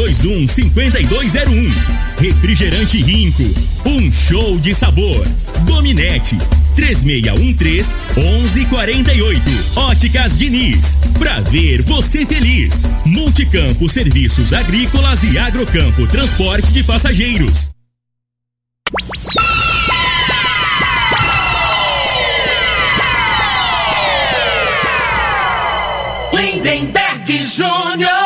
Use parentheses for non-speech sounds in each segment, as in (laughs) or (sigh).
3621 5201. Refrigerante Rinco, um show de sabor. Dominete, 3613 1148. Óticas Diniz, pra ver você feliz. Multicampo Serviços Agrícolas e Agrocampo Transporte de Passageiros. Lindenberg Júnior.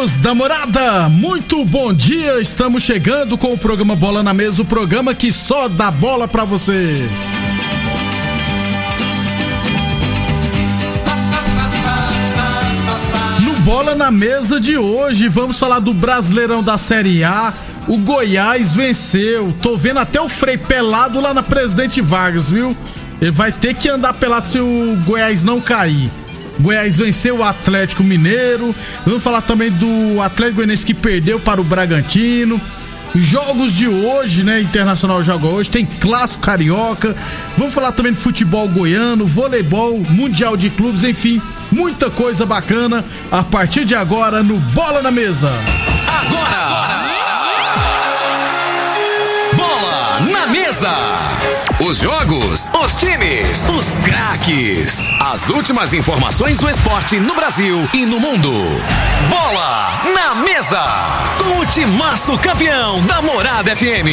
Amigos da morada, muito bom dia. Estamos chegando com o programa Bola na Mesa o programa que só dá bola pra você. No Bola na Mesa de hoje, vamos falar do Brasileirão da Série A. O Goiás venceu. Tô vendo até o Frei pelado lá na Presidente Vargas, viu? Ele vai ter que andar pelado se o Goiás não cair. Goiás venceu o Atlético Mineiro. Vamos falar também do Atlético Goianiense que perdeu para o Bragantino. Jogos de hoje, né? Internacional joga hoje, tem clássico carioca. Vamos falar também de futebol goiano, voleibol, mundial de clubes, enfim, muita coisa bacana a partir de agora no Bola na Mesa. Agora! Bola na mesa! Os jogos, os times, os craques. As últimas informações do esporte no Brasil e no mundo. Bola na mesa! Com o timaço campeão da Morada FM.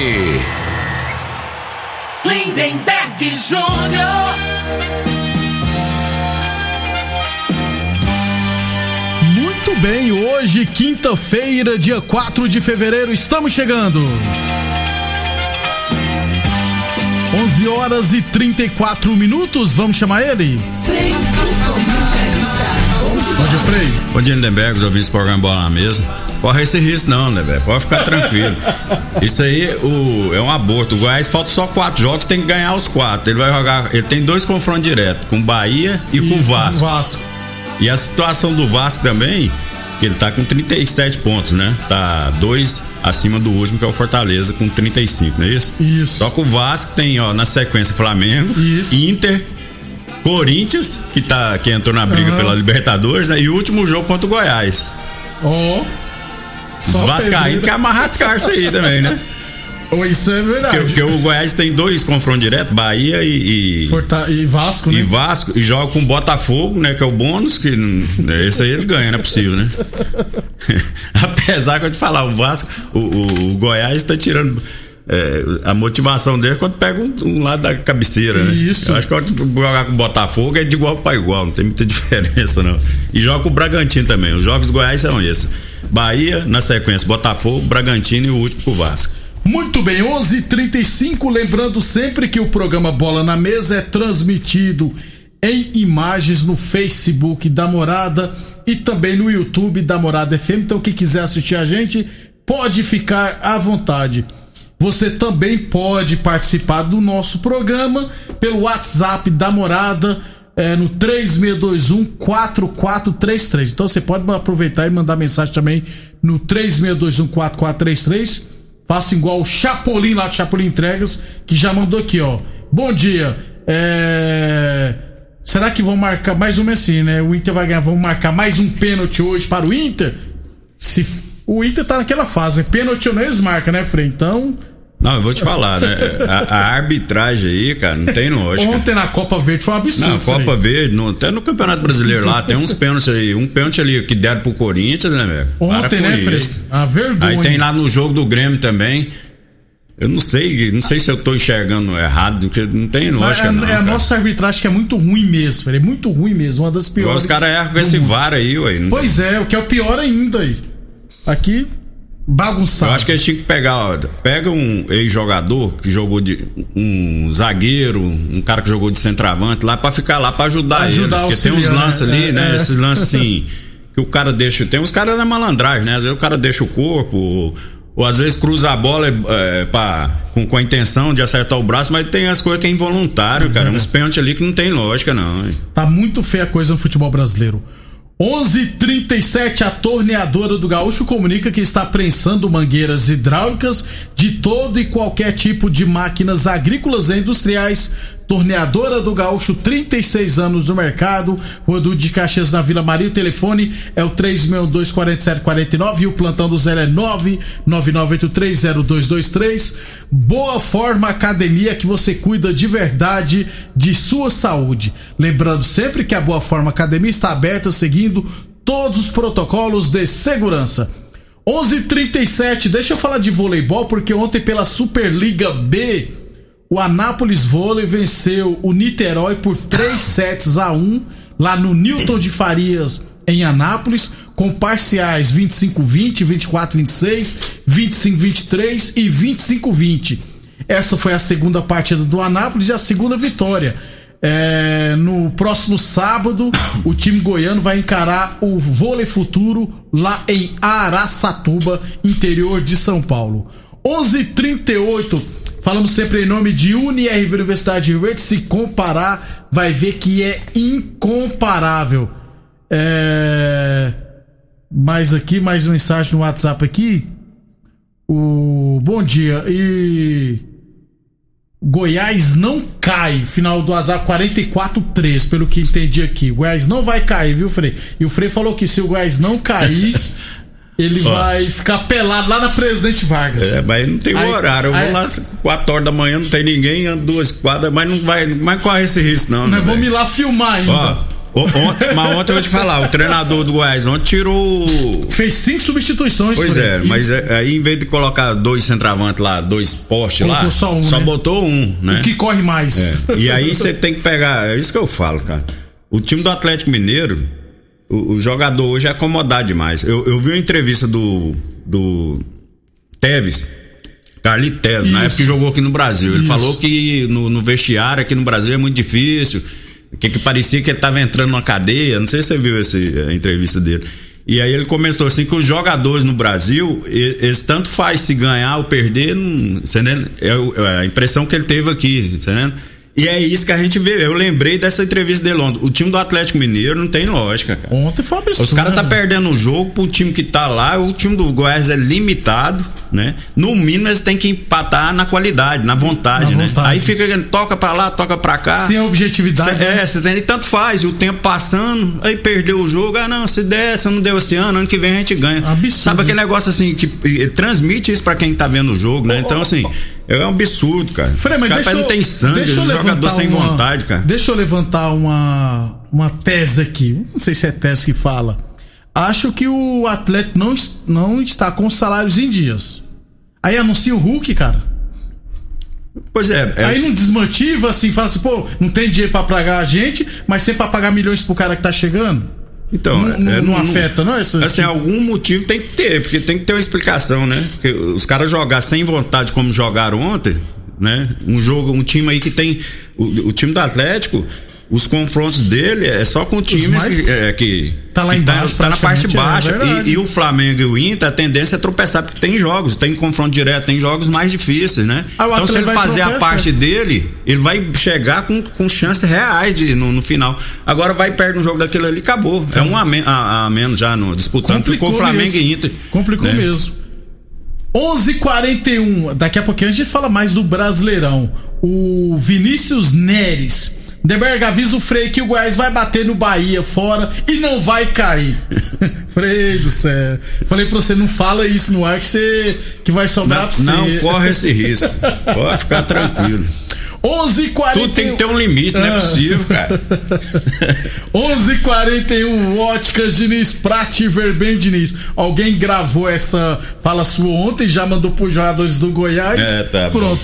Lindenberg Júnior. Muito bem, hoje, quinta-feira, dia 4 de fevereiro, estamos chegando. 11 horas e 34 minutos, vamos chamar ele? Bom dia, Frei. Bom dia, Lindenberg, os ouvintes do programa Bola na Mesa. Corre esse risco não, Lindenberg, pode ficar tranquilo. (laughs) Isso aí o, é um aborto. O Goiás falta só quatro jogos, tem que ganhar os quatro. Ele vai jogar, ele tem dois confrontos diretos, com Bahia e, com o Vasco. Vasco. E a situação do Vasco também, que ele tá com 37 pontos, né? Tá dois acima do último, que é o Fortaleza, com 35, não é isso? Isso. Só que o Vasco tem, ó, na sequência Flamengo, Isso. Inter, Corinthians, que, tá, que entrou na briga Aham. pela Libertadores, né? E o último jogo contra o Goiás. Ó. Pedreira. quer amarrar as carças aí também, né? (laughs) Ô, Isso é verdade. Porque, porque o Goiás tem dois confrontos diretos, Bahia e, e, Forta- E Vasco, né? e Vasco, e joga com Botafogo, né? Que é o bônus, que esse aí ele ganha, não é possível, né? (laughs) Apesar que eu te falar, o Vasco, o, o- o Goiás tá tirando. é, a motivação dele é quando pega um, um lado da cabeceira, né? Isso. Eu acho que jogar com o Botafogo é de igual para igual, não tem muita (laughs) diferença, não. E joga com o Bragantino também. Os jogos do Goiás são esses: Bahia, na sequência, Botafogo, Bragantino e o último pro Vasco. Muito bem, 11:35 h 35 lembrando sempre que o programa Bola na Mesa é transmitido em imagens no Facebook da Morada e também no YouTube da Morada FM. Então, quem quiser assistir a gente, pode ficar à vontade. Você também pode participar do nosso programa pelo WhatsApp da Morada é, no 3621-4433. Então você pode aproveitar e mandar mensagem também no 3621-4433. Faça igual o Chapolin lá do Chapolin Entregas, que já mandou aqui, ó. Bom dia. É... Será que vão marcar mais uma assim, né? O Inter vai ganhar, vão marcar mais um pênalti hoje para o Inter? Se o Inter tá naquela fase, pênalti ou não eles marcam, né, Frei? Então, Não, eu vou te falar, né? A, a arbitragem aí, cara, não tem lógica. ontem na Copa Verde foi um absurdo. Na. Copa Verde, no- até no Campeonato Brasileiro lá, tem uns pênaltis aí. Um pênalti ali que deram pro Corinthians, né, velho? Ontem, né, isso. A vergonha. Aí tem lá no jogo do Grêmio também. Eu não sei, não sei se eu tô enxergando errado, porque não tem lógica, é, não. é a nossa arbitragem que é muito ruim mesmo, Frei. É muito ruim mesmo, uma das piores. Os caras erram com esse mundo. VAR aí, ué. Pois é, o que é o pior ainda aí. Aqui, bagunçado. Eu acho que eles tinham que pegar, ó, pega um ex-jogador que jogou de um zagueiro, um cara que jogou de centroavante lá pra ficar lá pra ajudar, Ajudar, eles, porque tem uns lances né? ali, É, né, é. esses lances (laughs) assim que o cara deixa, tem uns caras na malandragem, né? Às vezes o cara deixa o corpo ou, ou às vezes cruza a bola é, pra, com, com a intenção de acertar o braço, mas tem as coisas que é involuntário, cara, uns pênaltis ali que não tem lógica não. Tá muito feia a coisa no futebol brasileiro. 11:37 a torneadora do Gaúcho comunica que está prensando mangueiras hidráulicas de todo e qualquer tipo de máquinas agrícolas e industriais. Torneadora do Gaúcho, 36 anos no mercado. Rua de Caxias na Vila Maria. O telefone é o 3624749 e o plantão do Zé é 999830223. Boa Forma Academia que você cuida de verdade de sua saúde. Lembrando sempre que a Boa Forma Academia está aberta seguindo todos os protocolos de segurança. 11:37. Deixa eu falar de voleibol porque ontem pela Superliga B o Anápolis Vôlei venceu o Niterói por 3 sets a 1 lá no Newton de Farias em Anápolis, com parciais 25-20, 24-26, 25-23 e 25-20. Essa foi a segunda partida do Anápolis e a segunda vitória. É, no próximo sábado, o time goiano vai encarar o Vôlei Futuro lá em Araçatuba, interior de São Paulo. 11:38 Falamos sempre em nome de UniRV Universidade Verde. Se comparar, vai ver que é incomparável. É... Mais aqui, mais mensagem no WhatsApp aqui. O bom dia e Goiás não cai. Final do WhatsApp 44-3, pelo que entendi aqui. Goiás não vai cair, viu, Frei? E o Frei falou que se o Goiás não cair, (laughs) Ele Ó. vai ficar pelado lá na Presidente Vargas. É, mas não tem aí, horário. Eu aí, vou lá 4 horas da manhã, não tem ninguém, ando duas quadras, mas não vai, não corre esse risco, não. Nós né, vamos ir lá filmar ainda. Ó, ontem, mas ontem eu vou te falar, o treinador do Goiás ontem tirou. Fez cinco substituições, Pois é, mas é, aí em vez de colocar dois centravantes lá, dois postes lá, só, um, só né? botou um, né? O que corre mais. É. E aí você tem que pegar, é isso que eu falo, cara. O time do Atlético Mineiro, o, o, jogador hoje é acomodar demais. Eu, eu vi uma entrevista do, do Teves, Carli Teves, na época que jogou aqui no Brasil. Ele Isso. falou que no, no, vestiário aqui no Brasil é muito difícil, que, que parecia que ele estava entrando numa cadeia. Não sei se você viu essa a entrevista dele. E aí ele comentou assim que os jogadores no Brasil, eles tanto faz se ganhar ou perder, não, é, é a impressão que ele teve aqui, entendeu? E é isso que a gente vê. Eu lembrei dessa entrevista de Londres. O time do Atlético Mineiro não tem lógica, cara. Ontem foi absurdo. Os caras tá né? perdendo o jogo pro time que tá lá. O time do Goiás é limitado, né? No mínimo eles têm que empatar na qualidade, na vontade, na né? Vontade. Aí fica toca pra lá, toca pra cá. Sem objetividade. Cê, é, você tem, tanto faz. O tempo passando, aí perdeu o jogo. Ah, não, se der, se não deu esse ano, ano que vem a gente ganha. Absurdo. Sabe aquele negócio assim que transmite isso pra quem tá vendo o jogo, né? Então, assim. É um absurdo, cara. Frei, mas deixa eu, não tem sangue, deixa eu jogador sem uma, vontade, cara. Deixa eu levantar uma, uma tese aqui. Não sei se é tese que fala. Acho que o atleta não, não está com salários em dias. Aí anuncia o Hulk, cara. Pois é, é, Aí não desmotiva assim, fala assim, pô, não tem dinheiro pra pagar a gente, mas sempre pra pagar milhões pro cara que tá chegando. Então, não, é, não, não afeta, não? Isso, assim, algum motivo tem que ter, porque tem que ter uma explicação, né? Porque os caras jogar sem vontade como jogaram ontem, né? Um jogo, um time aí que tem. O, o time do Atlético os confrontos dele é só com times mais... é, que tá lá embaixo, tá, tá na parte baixa é e, e, o Flamengo e o Inter a tendência é tropeçar porque tem jogos, tem confronto direto, tem jogos mais difíceis, né? Ah, então se ele fazer a parte dele, ele vai chegar com, com chances reais de no, no final. Agora vai perder um jogo daquele ali, acabou. É, é um a, a, a, menos já no disputando, Complicou ficou Flamengo mesmo. e Inter. Complicou né? mesmo. 11:41. Daqui a pouquinho a gente fala mais do Brasileirão. O Vinícius Neres Deberg, avisa o Frei que o Goiás vai bater no Bahia fora e não vai cair. (laughs) Frei do céu. Falei pra você, não fala isso no ar que, você, que vai sobrar não, pra você. Não corre esse risco. Pode ficar tranquilo. 11:41. Tudo tem que ter um limite, ah. não é ah. possível, cara. (laughs) 11:41 Óticas Diniz, Prate Verbem Diniz. Alguém gravou essa fala sua ontem, já mandou pros jogadores do Goiás. É, tá. Pronto.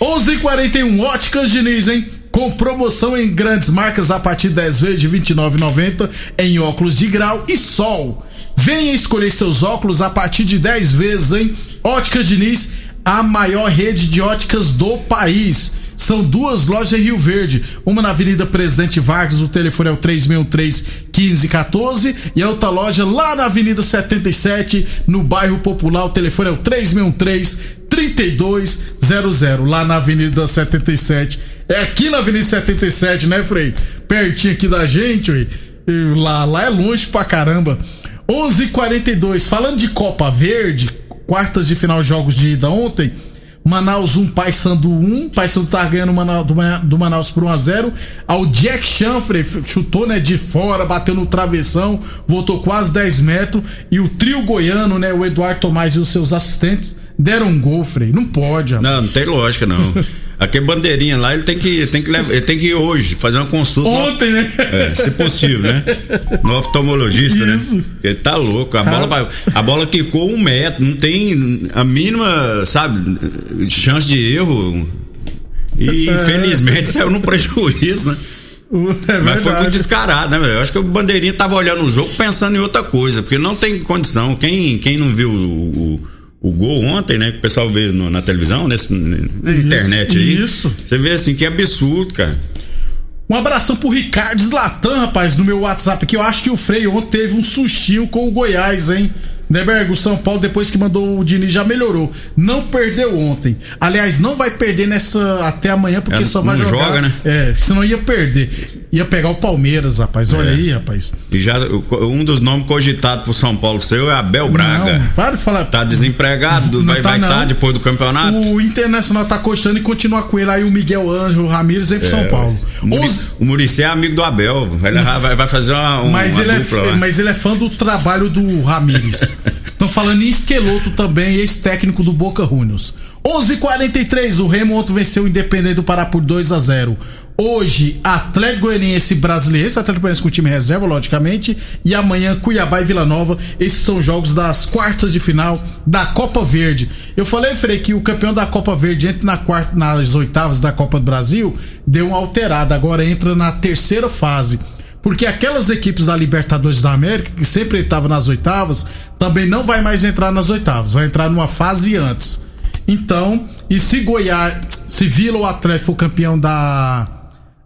11:41 Óticas Diniz, hein? Com promoção em grandes marcas a partir de 10 vezes de R$ 29,90 em óculos de grau e sol. Venha escolher seus óculos a partir de 10 vezes em Óticas Diniz, a maior rede de óticas do país. São duas lojas em Rio Verde, uma na Avenida Presidente Vargas, o telefone é o 363 1514 e a outra loja lá na Avenida 77, no bairro Popular, o telefone é o 363 3200, lá na Avenida 77 é aqui na Avenida 77, né, Frei? Pertinho aqui da gente, ué. Lá, lá é longe pra caramba. 11:42. Falando de Copa Verde, quartas de final jogos de ida ontem. Manaus 1, Paysandu 1. Paysandu tá ganhando do Manaus por 1x0. Ao Jack Chanfrey chutou, né, de fora, bateu no travessão, voltou quase 10 metros. E o trio goiano, né, o Eduardo Tomás e os seus assistentes deram um gol, Frei. Não pode, rapaz. Não, não tem lógica, não. Aquele bandeirinha lá, ele tem que, tem que, levar, ele tem que ir hoje fazer uma consulta. Ontem, né? É, se possível, né? No oftalmologista, né? Isso. né? Ele tá louco. A, Cara... bola, a bola quicou um metro, não tem a mínima, sabe, chance de erro. E é. infelizmente saiu no prejuízo, né? (laughs) É Mas foi muito descarado, né, velho? Eu acho que o Bandeirinha tava olhando o jogo pensando em outra coisa, porque não tem condição. Quem, quem não viu o, o o gol ontem, né? Que o pessoal vê no, na televisão, nesse, na isso, internet aí. Isso. Você vê assim que absurdo, cara. Um abração pro Ricardo Slatan, rapaz, no meu WhatsApp aqui. Eu acho que o Freio ontem teve um sustinho com o Goiás, hein? Nebergo, São Paulo, depois que mandou o Diniz, já melhorou. Não perdeu ontem. Aliás, não vai perder nessa até amanhã, porque é, só vai jogar. Joga, né? É, senão ia perder. Ia pegar o Palmeiras, rapaz. Olha é. aí, rapaz. E já um dos nomes cogitados pro São Paulo seu é Abel Braga. Não, para de falar. Tá desempregado, não vai estar tá, tá depois do campeonato. O Internacional tá cogitando e continua com ele aí o Miguel Ângelo Ramírez vem pro é. São Paulo. O Murici é amigo do Abel. Ele vai, vai fazer uma, mas uma ele é, Mas ele é fã do trabalho do Ramírez. (laughs) Estão falando em Esqueloto também, ex-técnico do Boca Juniors. 11:43 o Remo ontem venceu o Independente do Pará por 2 a 0. Hoje, Atlético Goianiense Brasileiro, Atlético Goianiense com time reserva, logicamente, e amanhã Cuiabá e Vila Nova. Esses são jogos das quartas de final da Copa Verde. Eu falei, Frei, que o campeão da Copa Verde entra na quarta, nas oitavas da Copa do Brasil, deu uma alterada, agora entra na terceira fase. Porque aquelas equipes da Libertadores da América, que sempre estavam nas oitavas, também não vai mais entrar nas oitavas, vai entrar numa fase antes. Então, e se Goiás, se Vila ou Atlético for campeão da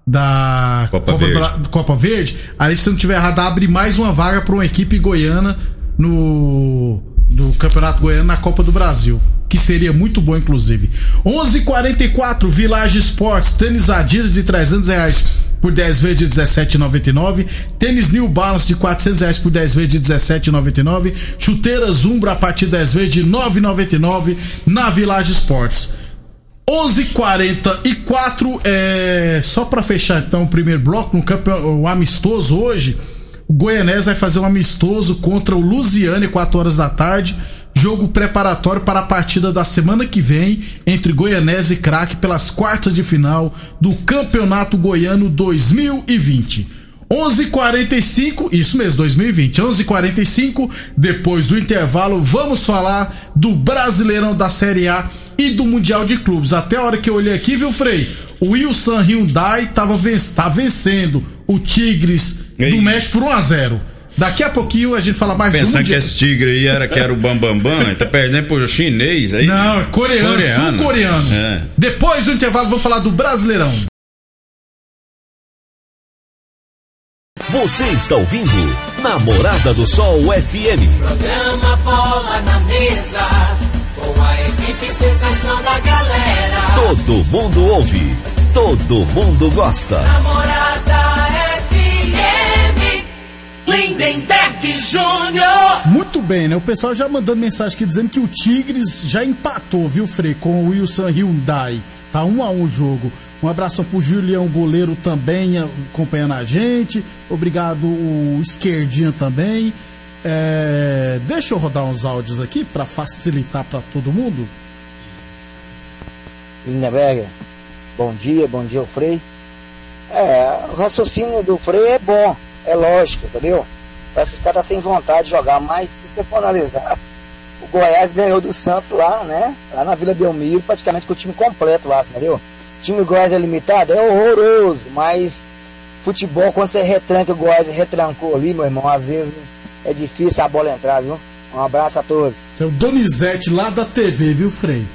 da Copa, Copa, Verde. Copa Verde, aí se não tiver errado, abre mais uma vaga para uma equipe goiana no do Campeonato Goiano na Copa do Brasil. Que seria muito bom, inclusive. 11:44 Village Sports, tênis Adidas de 300 reais por 10 vezes de 17,99. Tênis New Balance de 400 reais por 10 vezes de 17,99. Chuteiras Umbra a partir de 10 vezes de 9,99 na Village Sports. 11:44 é só para fechar então o primeiro bloco no campeão, o amistoso hoje. O Goianese vai fazer um amistoso contra o Lusiane 4 horas da tarde jogo preparatório para a partida da semana que vem entre Goianese e Craque pelas quartas de final do Campeonato Goiano 2020. 11:45, isso mesmo, 2020. 11:45, depois do intervalo, vamos falar do Brasileirão da Série A e do Mundial de Clubes. Até a hora que eu olhei aqui, viu, Frei? O Wilson Hyundai tava ven tá vencendo o Tigres do México por 1 a 0. Daqui a pouquinho a gente fala mais Pensando que esse tigre aí era que era o Bambambam, (laughs) Bam, Bam, tá perdendo pro chinês aí. Não, coreano, coreano. sul-coreano. É. Depois do intervalo, vou falar do Brasileirão. Você está ouvindo Namorada do Sol FM. Programa Bola na Mesa, com a equipe sensação da galera. Todo mundo ouve, todo mundo gosta. Namorada Júnior. Muito bem, né? O pessoal já mandando mensagem aqui dizendo que o Tigres já empatou, viu, Frei, com o Wilson Hyundai. Tá um a um o jogo. Um abraço pro Julião Goleiro também acompanhando a gente. Obrigado o Esquerdinha também. É... Deixa eu rodar uns áudios aqui para facilitar para todo mundo. Lindenberg, bom dia, bom dia, o Frei. É, o raciocínio do Frei é bom é lógico, entendeu? Parece que os caras sem vontade de jogar, mas se você for analisar, o Goiás ganhou do Santos lá, né? Lá na Vila Belmiro, praticamente com o time completo lá, entendeu? O time do Goiás é limitado, é horroroso, mas futebol, quando você retranca o Goiás retrancou ali, meu irmão, às vezes é difícil a bola entrar, viu? Um abraço a todos. Você é o Donizete lá da TV, viu, Frei?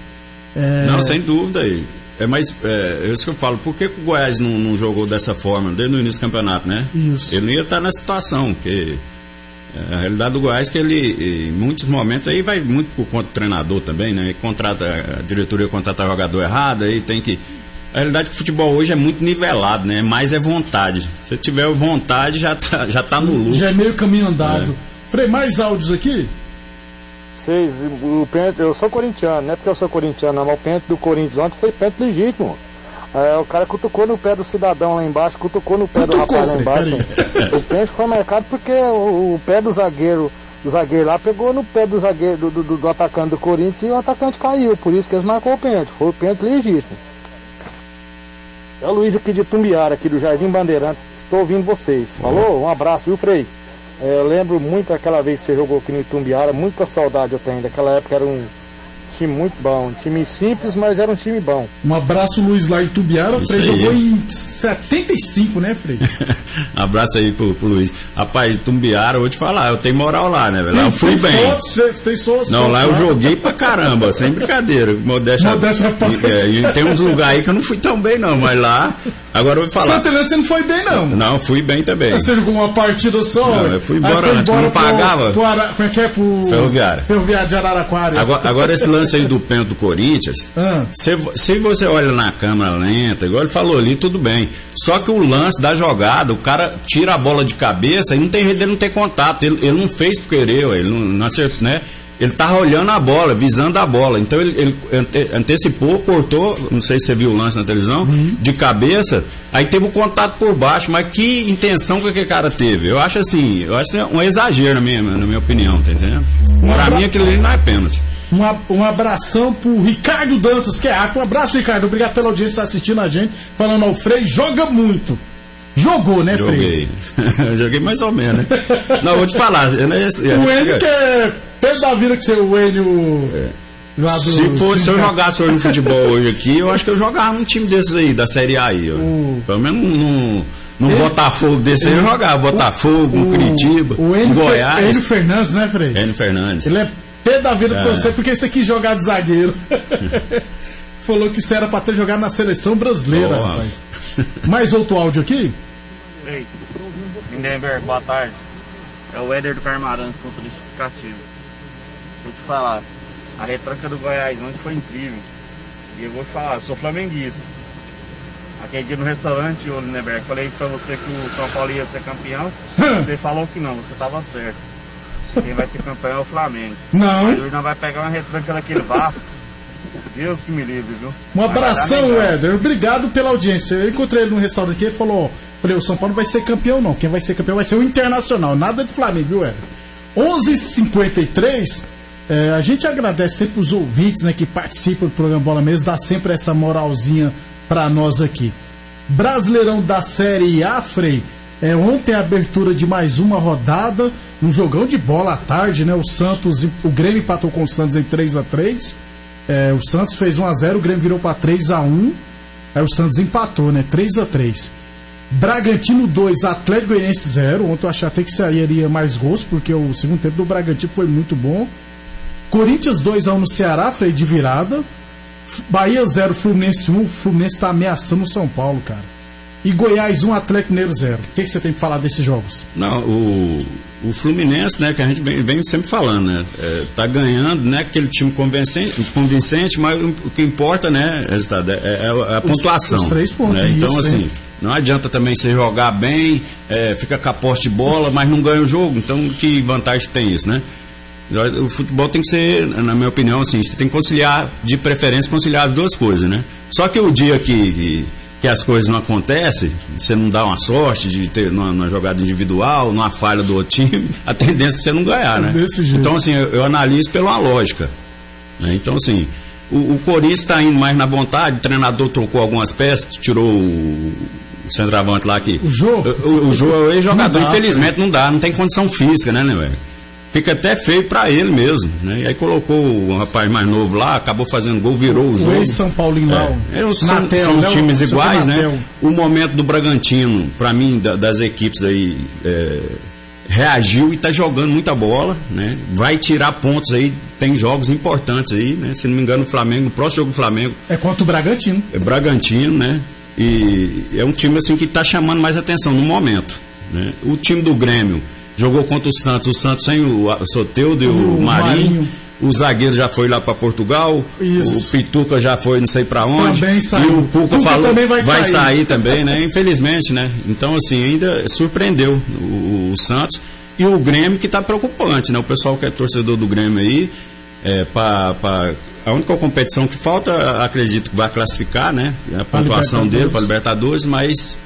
É... Não, sem dúvida aí. É, mas é, é isso que eu falo, por que, que o Goiás não, não, jogou dessa forma desde o início do campeonato, né? Isso. Ele não ia estar nessa situação, porque a realidade do Goiás é que ele, em muitos momentos, aí vai muito por conta do treinador também, né? Ele contrata, a diretoria contrata jogador errado, aí tem que A realidade é que o futebol hoje é muito nivelado, né? Mais é vontade. Se tiver vontade, já tá, já tá no lucro. Já é meio caminho andado. Frei, mais áudios aqui? Vocês, o pênalti, eu sou corintiano, não é porque eu sou corintiano, não, mas o pênalti do Corinthians ontem foi pênalti legítimo. É, o cara cutucou no pé do cidadão lá embaixo, cutucou no pé Cutucou, do rapaz lá embaixo. O pênalti foi marcado porque o, o pé do zagueiro, do zagueiro lá pegou no pé do zagueiro do, do, do atacante do Corinthians e o atacante caiu, por isso que eles marcou o pênalti. Foi o pênalti legítimo. É o Luiz aqui de Tumbiara, aqui do Jardim Bandeirante. Estou ouvindo vocês. Falou? Um abraço, viu, Frei? É, eu lembro muito aquela vez que você jogou aqui no Itumbiara, muita saudade eu tenho. Daquela época era um time muito bom, um time simples, mas era um time bom. Um abraço, Luiz, lá em Tubiara. O Isso Frei aí. jogou em 75, né, Frei? (laughs) Abraço aí pro, pro Luiz. Rapaz, Tumbiara, eu vou te falar, eu tenho moral lá, né? velho? Lá eu fui Tem bem. Fotos, tem suas Não, fotos lá eu joguei pra caramba, sem brincadeira. Modéstia. Modéstia parte. É, e tem uns lugares aí que eu não fui tão bem, não, mas lá. Agora eu vou falar. Santa Helena você não foi bem, não. Não, fui bem também. Você jogou uma partida só? Não, eu fui Aí embora foi antes, não pro- pagava. Pro, Ara- como é que é? Pro... Ferroviária. Ferroviária de Araraquara. Agora, agora esse lance aí do pênalti do Corinthians, Ah. se, se você olha na câmera lenta, igual ele falou ali, tudo bem. Só que o lance da jogada, o cara tira a bola de cabeça e não tem ele não ter contato. Ele, ele não fez por querer, ele não, não acertou, né? Ele tava olhando a bola, visando a bola. Então ele, ele ante- antecipou, cortou, não sei se você viu o lance na televisão, de cabeça, aí teve o contato por baixo, mas que intenção que aquele cara teve? Eu acho assim, eu acho um exagero na minha, na minha opinião, tá entendendo? Pra mim aquilo ali não é pênalti. Um, um abração pro Ricardo Dantas, que é água. Um abraço, Ricardo. Obrigado pela audiência tá assistindo a gente. Falando ao Frei, joga muito. Jogou, né, Frei? Joguei. (laughs) Joguei mais ou menos, né? Não, vou te falar. eu não- é- O Enio que é peso da vida que seu Enio. Lá do Se, for, se eu jogasse hoje no futebol hoje aqui, eu acho que eu jogava num time desses aí, da Série A aí. O- Pelo menos num, num Ele- Botafogo desse aí eu jogava. Botafogo, um Curitiba, o um Enio, Goiás. Enio Fernandes, né, Frei? Enio Fernandes. Ele é pé da vida pra É. você porque você quis jogar de zagueiro. (laughs) Falou que isso era pra ter jogado na seleção brasileira, Boa. rapaz. Mais outro áudio aqui? Ei, Lindenberg, boa tarde. É o Éder do Carmarantes com o justificativo. Eu te falar, a retranca do Goiás ontem foi incrível. E eu vou te falar, eu sou flamenguista. Aquele dia no restaurante, ô Lindenberg, falei pra você que o São Paulo ia ser campeão. Você falou que não, você tava certo. Quem vai ser campeão é o Flamengo. Não, Mas hoje nós vai pegar uma retranca daquele Vasco. Deus que me livre, viu? Um abração. Éder. Obrigado pela audiência. Eu encontrei ele no restaurante aqui e falou: falei, o São Paulo vai ser campeão, não. Quem vai ser campeão vai ser o Internacional. Nada de Flamengo, viu, Éder? 11h53. é, a gente agradece sempre os ouvintes né, que participam do programa Bola Mesa, dá sempre essa moralzinha pra nós aqui. Brasileirão da Série A, Frei. É, ontem a abertura de mais uma rodada, um jogão de bola à tarde, né? O Santos, o Grêmio empatou com o Santos em 3 a 3 é, o Santos fez 1x0, o Grêmio virou pra 3x1. Aí o Santos empatou, né? 3x3. Bragantino 2, Atlético Goianiense 0. Ontem eu achei até que sairia mais gols, porque o segundo tempo do Bragantino foi muito bom. Corinthians 2x1 no Ceará, freio de virada. Bahia 0, Fluminense 1. O Fluminense tá ameaçando o São Paulo, cara. E Goiás 1, Atlético Mineiro 0. O que, que você tem pra falar desses jogos? Não, o, o Fluminense, né, que a gente vem, vem sempre falando, né, é, tá ganhando, né, aquele time convincente, convincente mas o que importa, né, resultado, é, é a- a pontuação. os três pontos, né? Então, isso, assim, hein? não adianta também você jogar bem, é, fica com a posse de bola, mas não ganha o jogo, então que vantagem tem isso, né? O futebol tem que ser, na minha opinião, assim, você tem que conciliar, de preferência, conciliar as duas coisas, né? Só que o dia que, que, que as coisas não acontecem, você não dá uma sorte de ter numa, numa jogada individual, numa falha do outro time, (laughs) a tendência é você não ganhar, né? Desse jeito. Então, assim, eu, eu analiso pela lógica. né? Então, assim, o, o Corinthians está indo mais na vontade, o treinador trocou algumas peças, tirou o, o centroavante lá que. O Jô? O, o Jô é o ex-jogador, infelizmente não dá, não tem condição física, né, né, velho? Fica até feio pra ele mesmo, né? E aí colocou o rapaz mais novo lá, acabou fazendo gol, virou o jogo. O ex-São Paulino lá. o É, são, Natel, são os né? times O Super iguais, né? Natel. O momento do Bragantino, pra mim, da- das equipes aí, é, reagiu e tá jogando muita bola, né? Vai tirar pontos aí, tem jogos importantes aí, né? Se não me engano, o Flamengo, o próximo jogo do Flamengo É contra o Bragantino. é Bragantino, né? E é um time assim que está chamando mais atenção no momento. Né? O time do Grêmio jogou contra o Santos, o Santos sem o, Soteudo e o, O Marinho. Marinho. o zagueiro já foi lá para Portugal, Isso. o Pituca já foi não sei para onde, Também saiu. e o Cuca, Cuca falou também vai vai sair. sair também, né? Infelizmente, né? Então assim ainda surpreendeu o, o Santos e o Grêmio que está preocupante, né? O pessoal que é torcedor do Grêmio aí, é, pra, pra- a única competição que falta, acredito que vai classificar, né? A pontuação dele para Libertadores, mas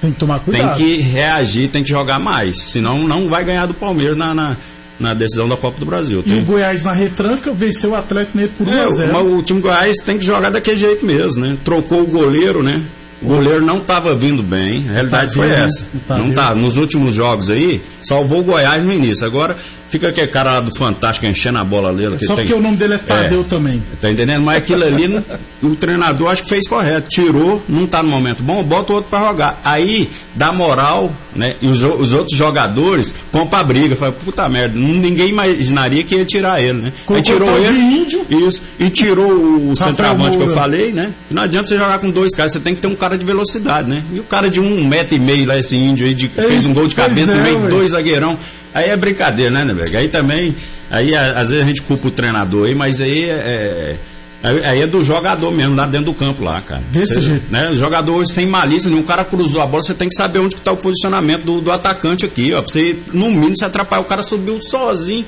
Tem que tomar tem cuidado. que reagir, tem que jogar mais. Senão não vai ganhar do Palmeiras na, na, na decisão da Copa do Brasil. E Tem- o Goiás na retranca venceu o Atlético Mineiro por 1 É, a 0 mas o time Goiás tem que jogar daquele jeito mesmo, né? Trocou o goleiro, né? O goleiro não estava vindo bem, a realidade Tá foi essa. não tá não vindo. tá. Nos últimos jogos aí, salvou o Goiás no início. Agora fica aquele cara lá do Fantástico enchendo a bola que Só tem- porque o nome dele é Tadeu também. Tá entendendo? Mas aquilo ali, não- o treinador acho que fez correto. Tirou, não tá no momento bom, bota o outro pra jogar. Aí dá moral, né? E os, os outros jogadores vão pra briga. Fala, puta merda, ninguém imaginaria que ia tirar ele, né? Aí Colocou tirou ele. índio. Isso. E tirou o centroavante que eu falei, né? Não adianta você jogar com dois caras, você tem que ter um cara de velocidade, né? E o cara de um metro e meio lá, esse índio aí, de- fez um gol de cabeça é, meio dois zagueirão. Aí é brincadeira, né, Neberg? Aí também, aí às vezes a gente culpa o treinador aí, mas aí é. Aí aí é do jogador mesmo, lá dentro do campo lá, cara. Desse Você- jeito. Né? O jogador hoje sem malícia, nenhum cara cruzou a bola, você tem que saber onde que tá o posicionamento do, do atacante aqui, ó. Pra você, no mínimo, se atrapalhar. O cara subiu sozinho,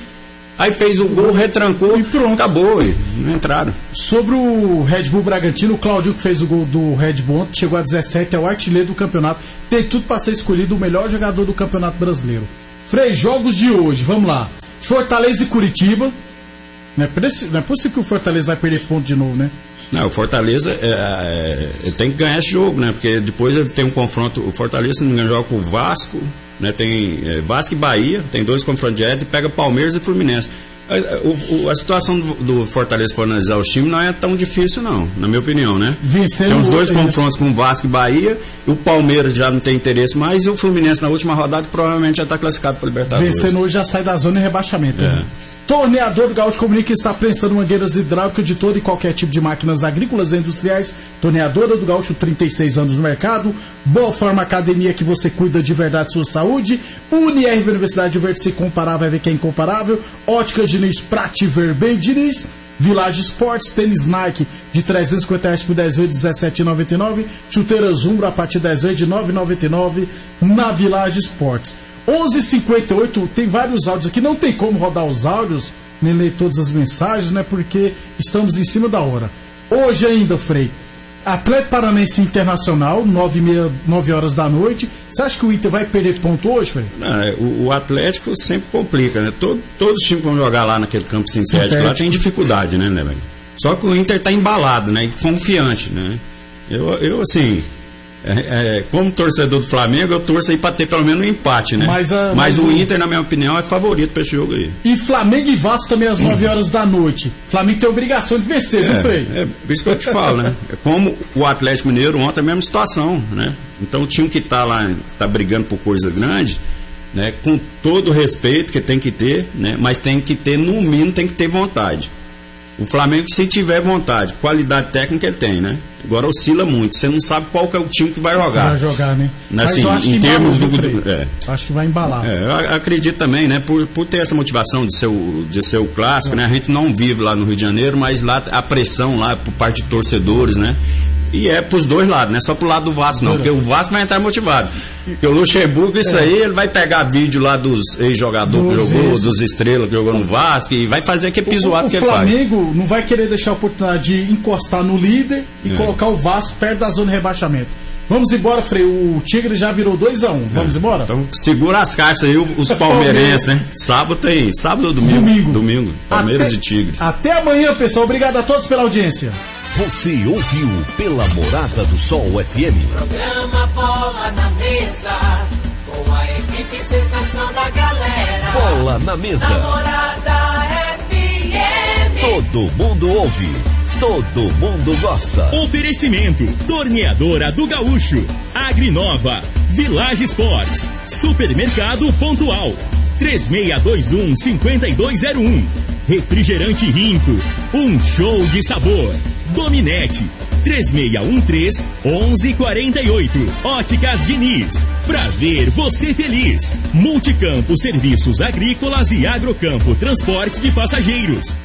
aí fez o gol, retrancou E pronto. Acabou, e não entraram. Sobre o Red Bull Bragantino, o Claudio que fez o gol do Red Bull ontem, chegou a 17, é o artilheiro do campeonato. Tem tudo para ser escolhido o melhor jogador do Campeonato Brasileiro. Frei, jogos de hoje, vamos lá. Fortaleza e Curitiba. Não é, não é possível que o Fortaleza vai perder ponto de novo, né? Não, o Fortaleza é, é, tem que ganhar esse jogo, né? Porque depois ele tem um confronto. O Fortaleza, não joga com o Vasco, né? Tem é, Vasco e Bahia, tem dois confrontos diretos e pega Palmeiras e Fluminense. O- o- a situação do, do Fortaleza, for analisar os times, não é tão difícil, não, na minha opinião, né? Vencendo Tem os dois confrontos com o Vasco e Bahia, e o Palmeiras já não tem interesse mais, e o Fluminense na última rodada provavelmente já está classificado para Libertadores. Vencendo hoje já sai da zona de rebaixamento. É. né? Torneador do Gaúcho comunica está prensando mangueiras hidráulicas de todo e qualquer tipo de máquinas agrícolas e industriais. Torneadora do Gaúcho, 36 anos no mercado. Boa Forma Academia que você cuida de verdade sua saúde. UniRV Universidade de Verde se comparar, vai ver que é incomparável. Óticas Diniz, pra te ver bem, Diniz. Village Sports, tênis Nike de 350 reais por 10 vezes 17,99. Chuteiras Umbro a partir de 10 vezes de 9,99 na Village Sports. 11:58 tem vários áudios aqui, não tem como rodar os áudios, nem ler todas as mensagens, né? Porque estamos em cima da hora. Hoje ainda, Frei, Atlético Paranense Internacional, 9, e meia, 9 horas da noite. Você acha que o Inter vai perder ponto hoje, Frei? Não, é, o, o Atlético sempre complica, né? Todo- todos os times que vão jogar lá naquele campo sintético lá tem dificuldade, né, né? Só que o Inter tá embalado, né? E confiante, né? Eu, eu assim, é, é, como torcedor do Flamengo, eu torço aí pra ter pelo menos um empate, né? Mas, ah, mas mas o Inter, na minha opinião, é favorito pra esse jogo aí. E Flamengo e Vasco também às 9 horas da noite. Flamengo tem obrigação de vencer, viu, Frei? É, é por isso que eu te falo, né? É como o Atlético Mineiro ontem, a mesma situação, né? Então o time que tá lá, tá brigando por coisa grande, né? Com todo o respeito que tem que ter, né? Mas tem que ter, no mínimo, tem que ter vontade. O Flamengo, se tiver vontade, qualidade técnica ele tem, né? Agora oscila muito. Você não sabe qual que é o time que vai jogar. Vai jogar, né? Assim, em que termos embalou, do- é. Acho que vai embalar. É, acredito também, né? Por, por ter essa motivação de ser, o, de ser o clássico, né? A gente não vive lá no Rio de Janeiro, mas lá a pressão lá por parte de torcedores, né? E é pros dois lados, não é só pro lado do Vasco, não, porque o Vasco vai entrar motivado. Porque o Luxemburgo, isso aí, ele vai pegar vídeo lá dos ex-jogadores que jogou, ex. dos estrelas que jogou no Vasco, e vai fazer aquele pisoado o, que o ele faz. Flamengo não vai querer deixar a oportunidade de encostar no líder e É. colocar o Vasco perto da zona de rebaixamento. Vamos embora, Frei. O Tigre já virou 2x1. Um. Vamos embora? Então segura as caixas aí, os (laughs) palmeirenses, né? Sábado tem, sábado ou domingo? Domingo. Domingo. Palmeiras Até- e Tigres. Até amanhã, pessoal. Obrigado a todos pela audiência. Você ouviu pela Morada do Sol FM. Programa Bola na Mesa, com a equipe sensação da galera. Bola na mesa. Namorada FM. Todo mundo ouve. Todo mundo gosta. Oferecimento: Torneadora do Gaúcho, Agrinova, Village Sports, Supermercado Pontual, 3621-5201, Refrigerante Rinco, um show de sabor, Dominete, 3613-1148, Óticas Diniz, pra ver você feliz, Multicampo Serviços Agrícolas e Agrocampo Transporte de Passageiros.